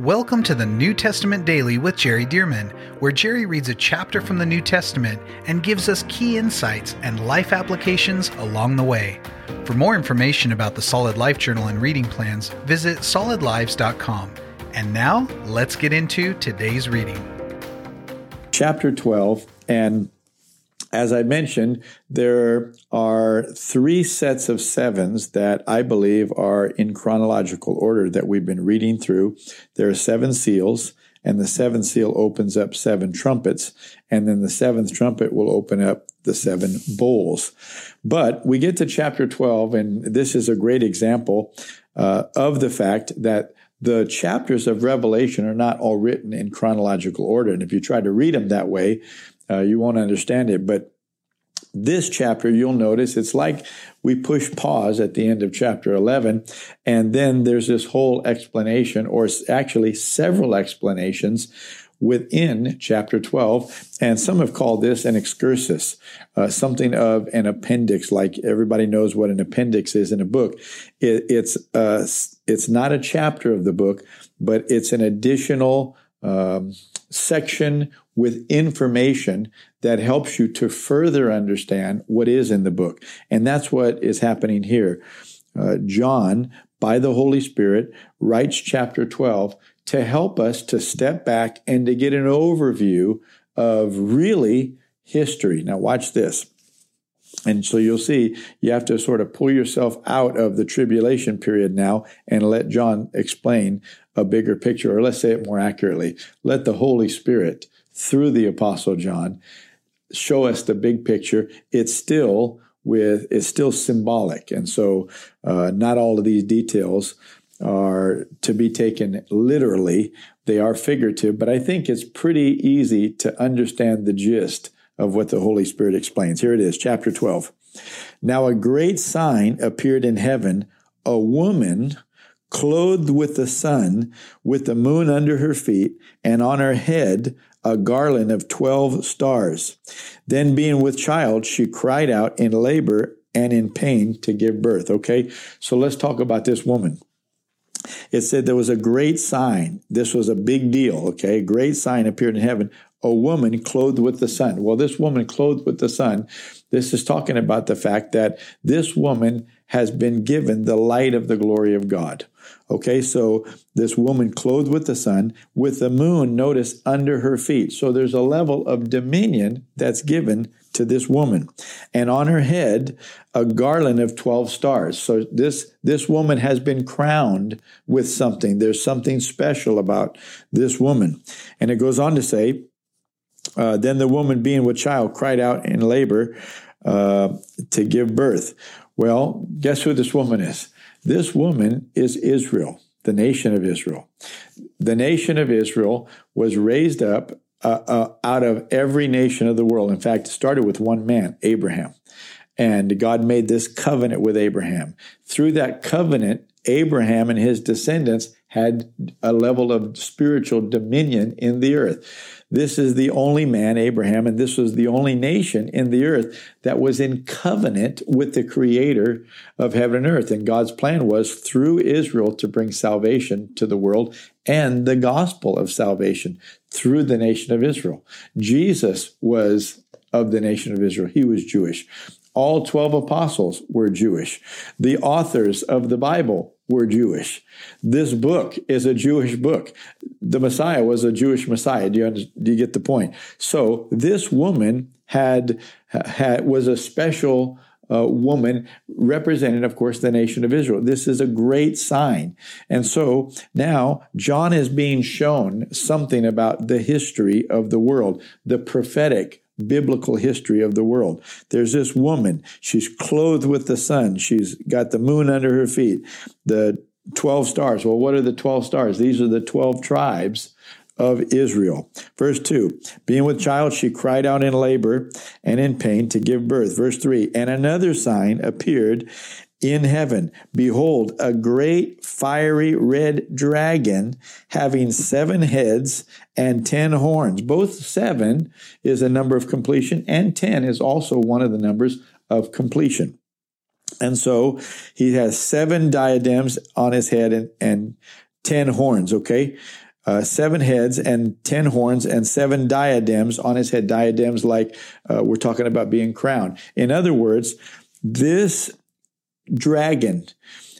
Welcome to the New Testament Daily with Jerry Dirmann, where Jerry reads a chapter from the New Testament and gives us key insights and life applications along the way. For more information about the Solid Life Journal and reading plans, visit solidlives.com. And now, let's get into today's reading. Chapter 12, and as I mentioned, there are three sets of sevens that I believe are in chronological order that we've been reading through. There are seven seals, and the seventh seal opens up seven trumpets, and then the seventh trumpet will open up the seven bowls. But we get to chapter 12, and this is a great example uh, of the fact that the chapters of Revelation are not all written in chronological order. And if you try to read them that way, uh, you won't understand it. But this chapter, you'll notice it's like we push pause at the end of chapter 11, and then there's this whole explanation, or actually several explanations within chapter 12. And some have called this an excursus, uh, something of an appendix, like everybody knows what an appendix is in a book. It, it's, uh, it's not a chapter of the book, but it's an additional um, section with information that helps you to further understand what is in the book. And that's what is happening here. Uh, John, by the Holy Spirit, writes chapter 12 to help us to step back and to get an overview of really history. Now, watch this. And so you'll see you have to sort of pull yourself out of the tribulation period now and let John explain a bigger picture, or let's say it more accurately. Let the Holy Spirit, through the Apostle John, show us the big picture. It's still with it's still symbolic, and so uh, not all of these details are to be taken literally. They are figurative, but I think it's pretty easy to understand the gist of what the Holy Spirit explains. Here it is, chapter 12. Now a great sign appeared in heaven, a woman clothed with the sun, with the moon under her feet, and on her head a garland of 12 stars. Then, being with child, she cried out in labor and in pain to give birth. Okay, so let's talk about this woman. It said there was a great sign. This was a big deal. Okay, a great sign appeared in heaven. A woman clothed with the sun. Well, this woman clothed with the sun, this is talking about the fact that this woman has been given the light of the glory of God. Okay, so this woman clothed with the sun, with the moon, notice, under her feet. So there's a level of dominion that's given to this woman. And on her head, a garland of 12 stars. So this, this woman has been crowned with something. There's something special about this woman. And it goes on to say, uh, then the woman being with child cried out in labor uh, to give birth. Well, guess who this woman is? This woman is Israel, the nation of Israel. The nation of Israel was raised up uh, uh, out of every nation of the world. In fact, it started with one man, Abraham. And God made this covenant with Abraham. Through that covenant, Abraham and his descendants had a level of spiritual dominion in the earth. This is the only man, Abraham, and this was the only nation in the earth that was in covenant with the creator of heaven and earth. And God's plan was through Israel to bring salvation to the world and the gospel of salvation through the nation of Israel. Jesus was of the nation of Israel. He was Jewish. All 12 apostles were Jewish. The authors of the Bible were Jewish. This book is a Jewish book. The Messiah was a Jewish Messiah. Do you, do you get the point? So this woman had, had was a special uh, woman representing, of course, the nation of Israel. This is a great sign. And so now John is being shown something about the history of the world, the prophetic biblical history of the world. There's this woman. She's clothed with the sun. She's got the moon under her feet. The 12 stars. Well, what are the 12 stars? These are the 12 tribes of Israel. Verse 2 Being with child, she cried out in labor and in pain to give birth. Verse 3 And another sign appeared in heaven. Behold, a great fiery red dragon having seven heads and ten horns. Both seven is a number of completion, and ten is also one of the numbers of completion. And so he has seven diadems on his head and, and ten horns, okay? uh, seven heads and ten horns and seven diadems on his head. Diadems, like uh, we're talking about being crowned. In other words, this dragon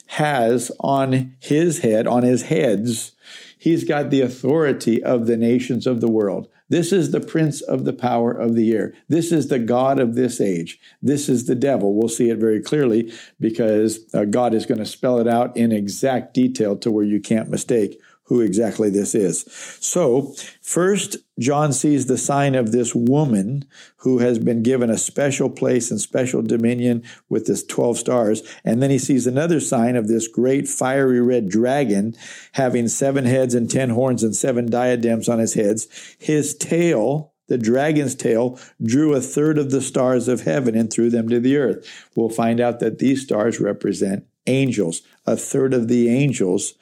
has on his head, on his heads, he's got the authority of the nations of the world. This is the prince of the power of the air. This is the God of this age. This is the devil. We'll see it very clearly because uh, God is going to spell it out in exact detail to where you can't mistake who exactly this is. So, first, John sees the sign of this woman who has been given a special place and special dominion with this 12 stars. And then he sees another sign of this great fiery red dragon having seven heads and 10 horns and seven diadems on his heads. His tail, the dragon's tail drew a third of the stars of heaven and threw them to the earth. We'll find out that these stars represent angels. A third of the angels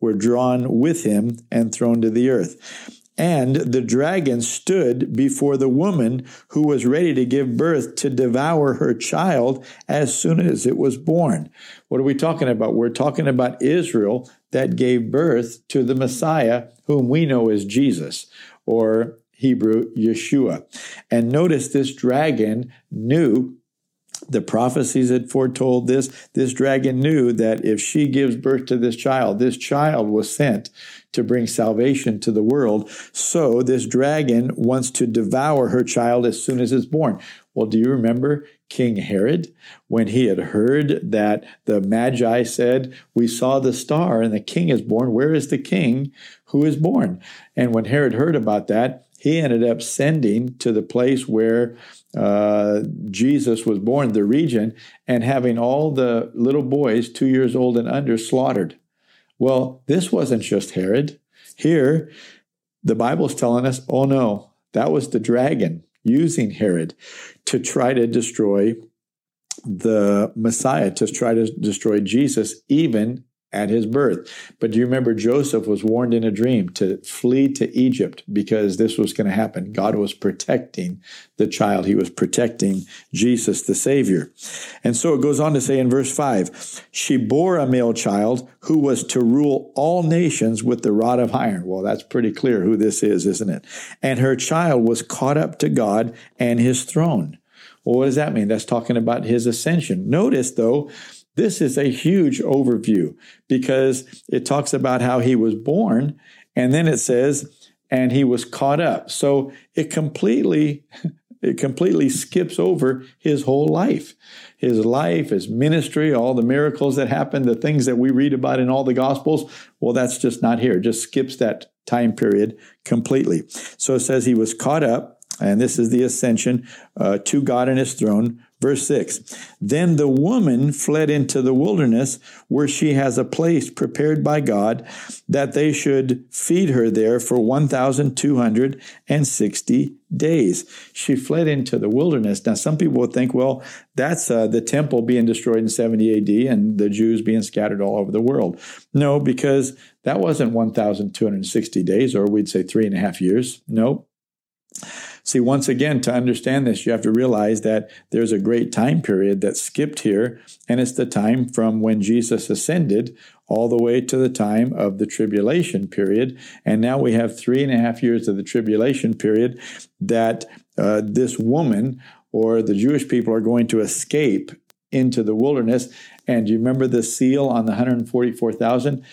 were drawn with him and thrown to the earth. And the dragon stood before the woman who was ready to give birth to devour her child as soon as it was born. What are we talking about? We're talking about Israel that gave birth to the Messiah, whom we know as Jesus, or Hebrew Yeshua. And notice this dragon knew the prophecies had foretold this. This dragon knew that if she gives birth to this child, this child was sent to bring salvation to the world. So this dragon wants to devour her child as soon as it's born. Well, do you remember King Herod when he had heard that the Magi said, We saw the star and the king is born. Where is the king who is born? And when Herod heard about that, he ended up sending to the place where uh, Jesus was born, the region, and having all the little boys, two years old and under, slaughtered. Well, this wasn't just Herod. Here, the Bible's telling us, oh no, that was the dragon using Herod to try to destroy the Messiah, to try to destroy Jesus, even at his birth. But do you remember Joseph was warned in a dream to flee to Egypt because this was going to happen? God was protecting the child, he was protecting Jesus, the Savior. And so it goes on to say in verse 5 she bore a male child who was to rule all nations with the rod of iron. Well, that's pretty clear who this is, isn't it? And her child was caught up to God and his throne. Well, what does that mean? That's talking about his ascension. Notice, though, this is a huge overview because it talks about how he was born, and then it says, and he was caught up. So it completely it completely skips over his whole life. His life, his ministry, all the miracles that happened, the things that we read about in all the gospels, well, that's just not here. It just skips that time period completely. So it says he was caught up, and this is the ascension uh, to God and his throne Verse 6 Then the woman fled into the wilderness where she has a place prepared by God that they should feed her there for 1,260 days. She fled into the wilderness. Now, some people would think, well, that's uh, the temple being destroyed in 70 AD and the Jews being scattered all over the world. No, because that wasn't 1,260 days, or we'd say three and a half years. No. See, once again, to understand this, you have to realize that there's a great time period that skipped here, and it's the time from when Jesus ascended all the way to the time of the tribulation period. And now we have three and a half years of the tribulation period that uh, this woman or the Jewish people are going to escape into the wilderness. And you remember the seal on the 144,000?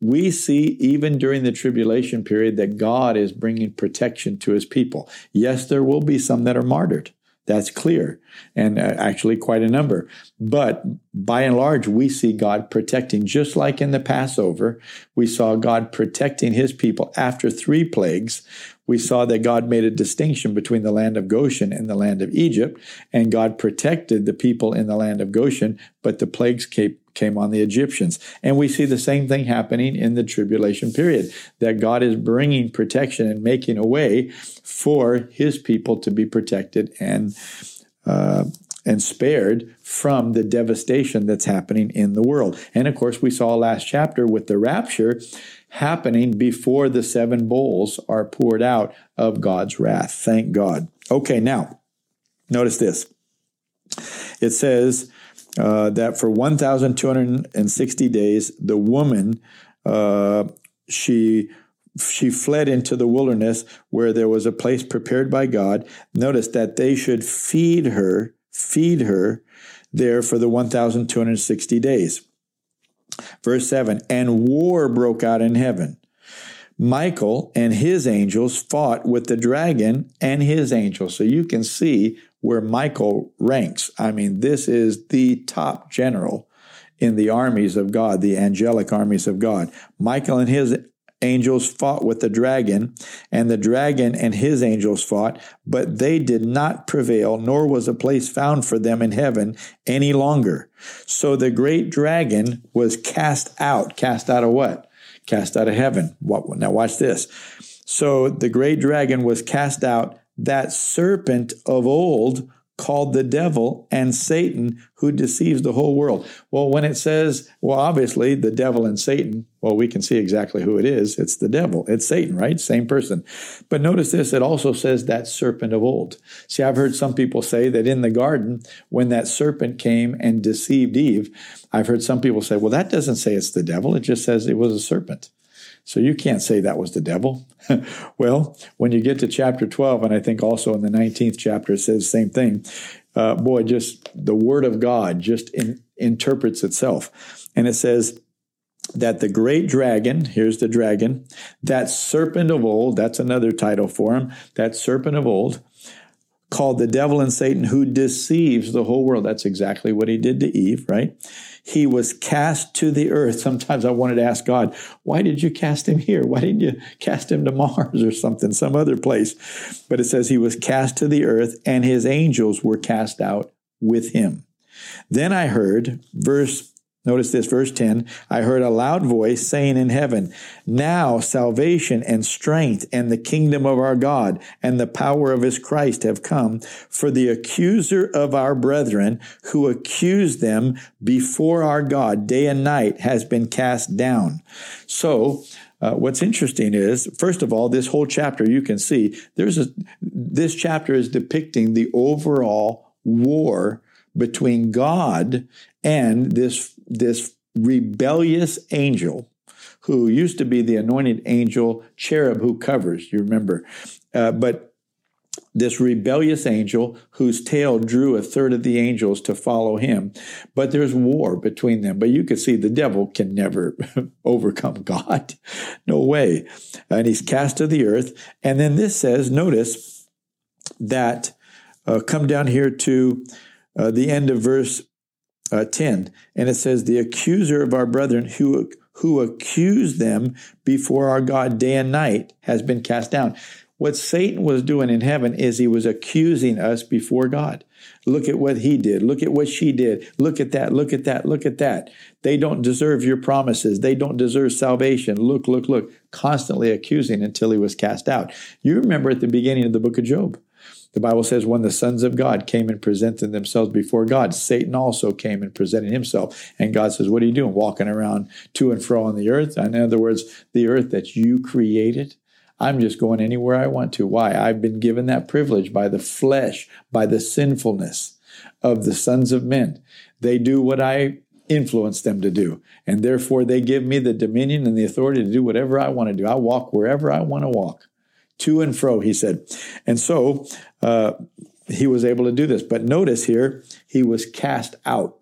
We see even during the tribulation period that God is bringing protection to his people. Yes, there will be some that are martyred. That's clear, and uh, actually quite a number. But by and large, we see God protecting, just like in the Passover, we saw God protecting his people after three plagues. We saw that God made a distinction between the land of Goshen and the land of Egypt, and God protected the people in the land of Goshen, but the plagues came, on the Egyptians. And we see the same thing happening in the tribulation period that God is bringing protection and making a way for his people to be protected and uh, and spared from the devastation that's happening in the world. And of course, we saw last chapter with the rapture happening before the seven bowls are poured out of God's wrath. Thank God. Okay, now, notice this. It says, uh, that for 1,260 days, the woman, uh, she she fled into the wilderness where there was a place prepared by God. Notice that they should feed her, feed her there for the 1,260 days. Verse 7 And war broke out in heaven. Michael and his angels fought with the dragon and his angels. So you can see where Michael ranks. I mean, this is the top general in the armies of God, the angelic armies of God. Michael and his angels fought with the dragon, and the dragon and his angels fought, but they did not prevail, nor was a place found for them in heaven any longer. So the great dragon was cast out. Cast out of what? Cast out of heaven. What, Now watch this. So the great dragon was cast out, that serpent of old called the devil and Satan who deceives the whole world. Well, when it says, well, obviously the devil and Satan, well, we can see exactly who it is. It's the devil. It's Satan, right? Same person. But notice this, it also says that serpent of old. See, I've heard some people say that in the garden, when that serpent came and deceived Eve, I've heard some people say, well, that doesn't say it's the devil. It just says it was a serpent. So you can't say that was the devil. well, when you get to chapter 12, and I think also in the 19th chapter, it says the same thing. Uh, boy, just the word of God just in, interprets itself. And it says, that the great dragon, here's the dragon, that serpent of old, that's another title for him, that serpent of old, called the devil and Satan, who deceives the whole world. That's exactly what he did to Eve, right? He was cast to the earth. Sometimes I wanted to ask God, why did you cast him here? Why didn't you cast him to Mars or something, some other place? But it says he was cast to the earth and his angels were cast out with him. Then I heard, verse Notice this, verse 10 I heard a loud voice saying in heaven, Now salvation and strength and the kingdom of our God and the power of his Christ have come, for the accuser of our brethren who accused them before our God day and night has been cast down. So, uh, what's interesting is, first of all, this whole chapter you can see there's a this chapter is depicting the overall war between God and this this rebellious angel who used to be the anointed angel cherub who covers, you remember. Uh, but this rebellious angel whose tail drew a third of the angels to follow him. But there's war between them. But you can see the devil can never overcome God. No way. And he's cast to the earth. And then this says, notice that, uh, come down here to uh, the end of verse uh, 10, and it says, The accuser of our brethren who, who accused them before our God day and night has been cast down. What Satan was doing in heaven is he was accusing us before God. Look at what he did. Look at what she did. Look at that. Look at that. Look at that. They don't deserve your promises. They don't deserve salvation. Look, look, look. Constantly accusing until he was cast out. You remember at the beginning of the book of Job. The Bible says, when the sons of God came and presented themselves before God, Satan also came and presented himself. And God says, What are you doing? Walking around to and fro on the earth? In other words, the earth that you created. I'm just going anywhere I want to. Why? I've been given that privilege by the flesh, by the sinfulness of the sons of men. They do what I influence them to do. And therefore, they give me the dominion and the authority to do whatever I want to do. I walk wherever I want to walk to and fro, he said. And so uh, he was able to do this. But notice here, he was cast out.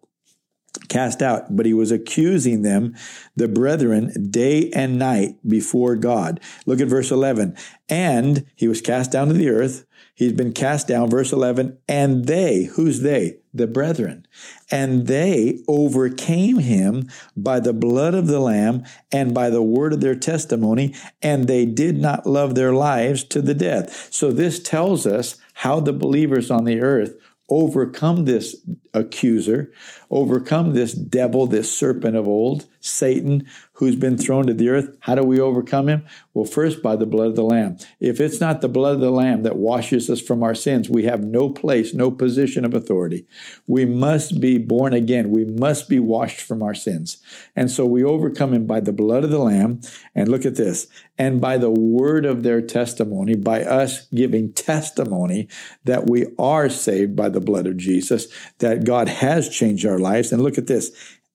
Cast out, but he was accusing them, the brethren, day and night before God. Look at verse 11. And he was cast down to the earth. He's been cast down, verse 11. And they, who's they? The brethren. And they overcame him by the blood of the Lamb and by the word of their testimony, and they did not love their lives to the death. So this tells us how the believers on the earth overcome this accuser, overcome this devil, this serpent of old, Satan, who's been thrown to the earth. How do we overcome him? Well, first by the blood of the Lamb. If it's not the blood of the Lamb that washes us from our sins, we have no place, no position of authority. We must be born again. We must be washed from our sins. And so we overcome him by the blood of the Lamb. And look at this. And by the word of their testimony, by us giving testimony that we are saved by the blood of Jesus, that God has changed our lives. And look at this.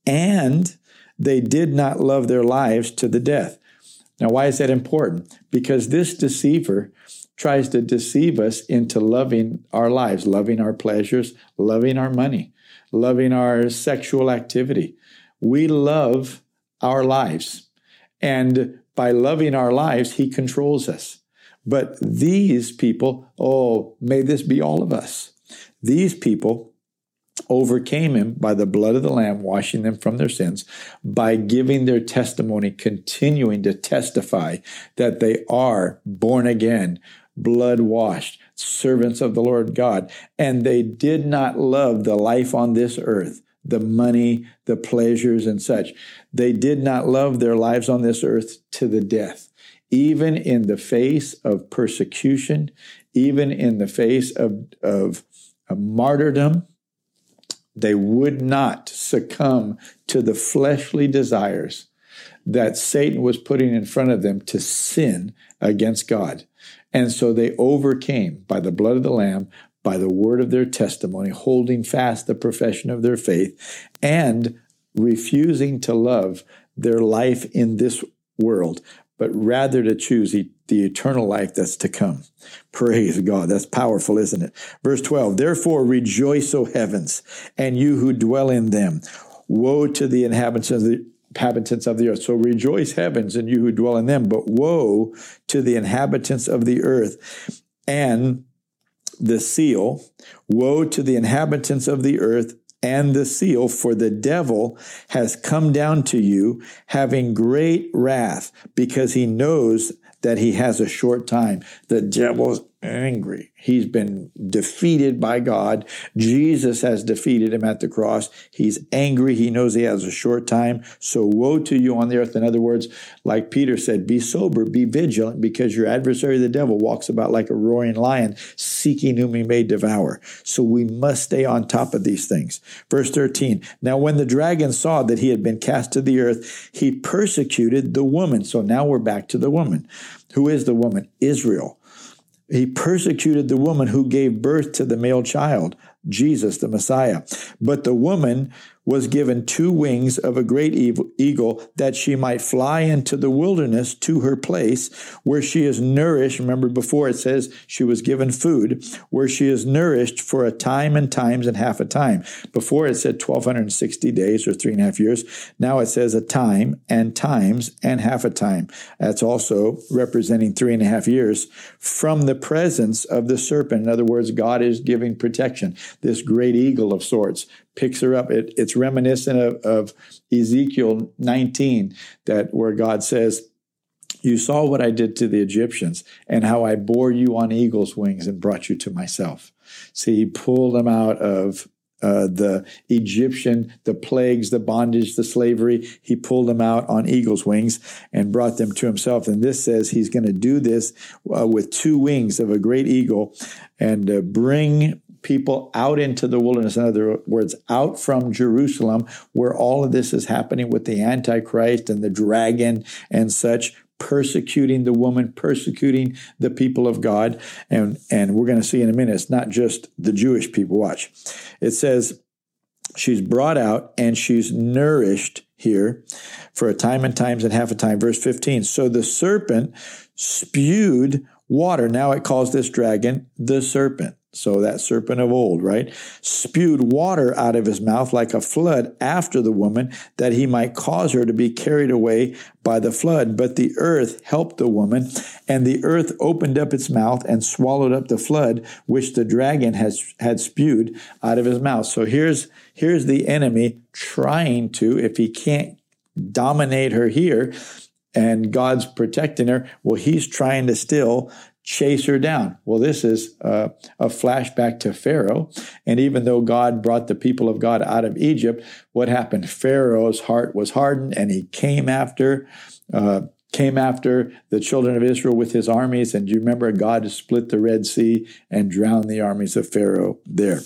And they did not love their lives to the death. Now, why is that important? Because this deceiver tries to deceive us into loving our lives, loving our pleasures, loving our money, loving our sexual activity. We love our lives. And by loving our lives, he controls us. But these people, oh, may this be all of us. These people overcame him by the blood of the Lamb, washing them from their sins, by giving their testimony, continuing to testify that they are born again, blood washed, servants of the Lord God. And they did not love the life on this earth, the money, the pleasures, and such. They did not love their lives on this earth to the death. Even in the face of persecution, even in the face of, of, of martyrdom, they would not succumb to the fleshly desires that Satan was putting in front of them to sin against God. And so they overcame by the blood of the Lamb, by the word of their testimony, holding fast the profession of their faith, and refusing to love their life in this world, but rather to choose the eternal life that's to come. Praise God. That's powerful, isn't it? Verse 12 Therefore rejoice, O heavens, and you who dwell in them. Woe to the inhabitants of the inhabitants of the earth. So rejoice, heavens, and you who dwell in them, but woe to the inhabitants of the earth and the seal. Woe to the inhabitants of the earth and the seal, for the devil has come down to you, having great wrath, because he knows that he has a short time. The devil's angry. He's been defeated by God. Jesus has defeated him at the cross. He's angry. He knows he has a short time. So woe to you on the earth. In other words, like Peter said, be sober, be vigilant, because your adversary, the devil, walks about like a roaring lion, seeking whom he may devour. So we must stay on top of these things. Verse 13. Now, when the dragon saw that he had been cast to the earth, he persecuted the woman. So now we're back to the woman. Who is the woman? Israel he persecuted the woman who gave birth to the male child, Jesus, the Messiah. But the woman was given two wings of a great eagle that she might fly into the wilderness to her place where she is nourished. Remember before it says she was given food, where she is nourished for a time and times and half a time. Before it said 1260 days or three and a half years. Now it says a time and times and half a time. That's also representing three and a half years from the presence of the serpent. In other words, God is giving protection. This great eagle of sorts picks her up. It, it's reminiscent of, of Ezekiel 19, that where God says, you saw what I did to the Egyptians and how I bore you on eagle's wings and brought you to myself. See, he pulled them out of uh, the Egyptian, the plagues, the bondage, the slavery. He pulled them out on eagle's wings and brought them to himself. And this says he's going to do this uh, with two wings of a great eagle and uh, bring people out into the wilderness. In other words, out from Jerusalem, where all of this is happening with the Antichrist and the dragon and such, persecuting the woman, persecuting the people of God. And, and we're going to see in a minute, it's not just the Jewish people. Watch. It says, she's brought out and she's nourished here for a time and times and half a time. Verse 15. So the serpent spewed water. Now it calls this dragon the serpent. So that serpent of old, right? Spewed water out of his mouth like a flood after the woman, that he might cause her to be carried away by the flood. But the earth helped the woman, and the earth opened up its mouth and swallowed up the flood which the dragon has had spewed out of his mouth. So here's here's the enemy trying to, if he can't dominate her here, and God's protecting her. Well, he's trying to still chase her down. Well, this is uh, a flashback to Pharaoh. And even though God brought the people of God out of Egypt, what happened? Pharaoh's heart was hardened and he came after. Uh, came after the children of Israel with his armies. And do you remember God split the Red Sea and drowned the armies of Pharaoh there?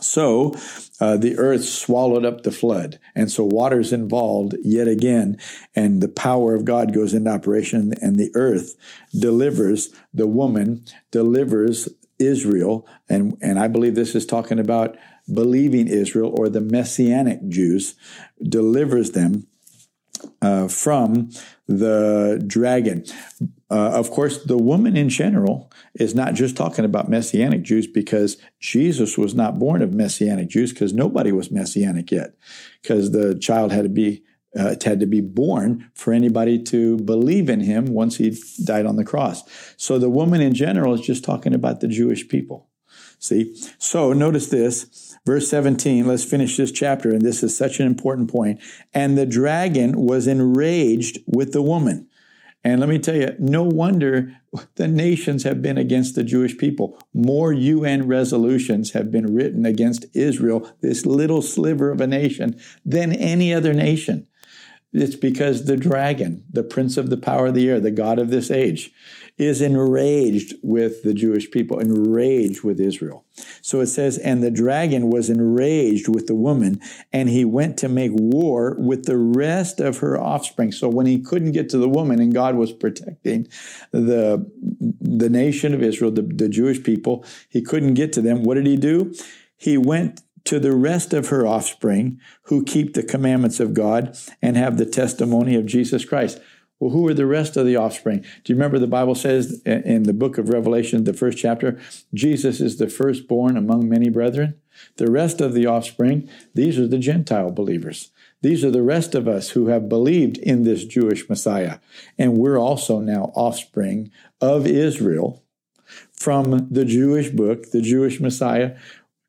So uh, the earth swallowed up the flood. And so water's involved yet again, and the power of God goes into operation, and the earth delivers the woman, delivers Israel. And, and I believe this is talking about believing Israel or the Messianic Jews, delivers them uh, from the dragon. Uh, of course, the woman in general is not just talking about Messianic Jews because Jesus was not born of Messianic Jews because nobody was Messianic yet, because the child had to be uh, it had to be born for anybody to believe in him once he died on the cross. So the woman in general is just talking about the Jewish people. See? So notice this, verse 17. Let's finish this chapter, and this is such an important point. And the dragon was enraged with the woman. And let me tell you, no wonder the nations have been against the Jewish people. More UN resolutions have been written against Israel, this little sliver of a nation, than any other nation. It's because the dragon, the prince of the power of the air, the God of this age, is enraged with the Jewish people, enraged with Israel. So it says, and the dragon was enraged with the woman, and he went to make war with the rest of her offspring. So when he couldn't get to the woman, and God was protecting the, the nation of Israel, the, the Jewish people, he couldn't get to them. What did he do? He went to the rest of her offspring who keep the commandments of God and have the testimony of Jesus Christ. Well, who are the rest of the offspring? Do you remember the Bible says in the book of Revelation, the first chapter, Jesus is the firstborn among many brethren? The rest of the offspring, these are the Gentile believers. These are the rest of us who have believed in this Jewish Messiah. And we're also now offspring of Israel from the Jewish book, the Jewish Messiah.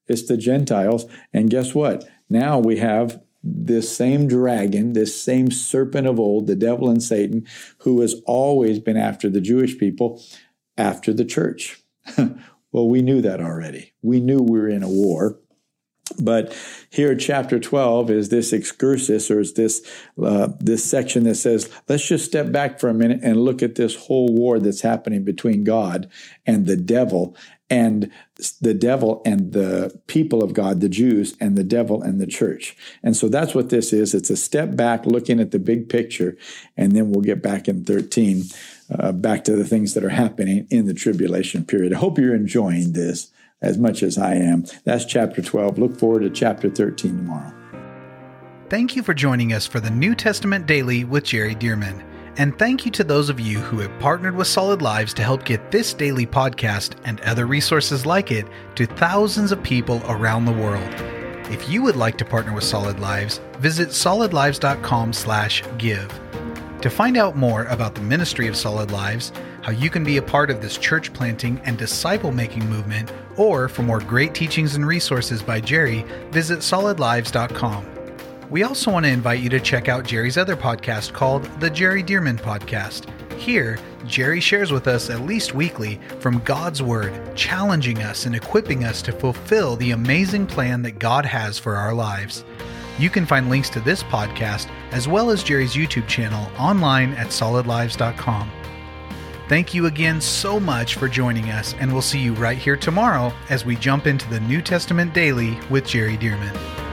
It's the Gentiles. And guess what? Now we have this same dragon, this same serpent of old, the devil and Satan, who has always been after the Jewish people, after the church. well, we knew that already. We knew we were in a war. But here, chapter 12 is this excursus, or is this, uh, this section that says, let's just step back for a minute and look at this whole war that's happening between God and the devil and the devil and the people of God, the Jews, and the devil and the church. And so that's what this is. It's a step back looking at the big picture, and then we'll get back in 13, uh, back to the things that are happening in the tribulation period. I hope you're enjoying this as much as I am. That's chapter 12. Look forward to chapter 13 tomorrow. Thank you for joining us for the New Testament Daily with Jerry Dirmann. And thank you to those of you who have partnered with Solid Lives to help get this daily podcast and other resources like it to thousands of people around the world. If you would like to partner with Solid Lives, visit solidlives.com/give. To find out more about the ministry of Solid Lives, how you can be a part of this church planting and disciple making movement, or for more great teachings and resources by Jerry, visit solidlives.com. We also want to invite you to check out Jerry's other podcast called The Jerry Dirmann Podcast. Here, Jerry shares with us at least weekly from God's Word, challenging us and equipping us to fulfill the amazing plan that God has for our lives. You can find links to this podcast as well as Jerry's YouTube channel online at solidlives.com. Thank you again so much for joining us, and we'll see you right here tomorrow as we jump into the New Testament Daily with Jerry Dirmann.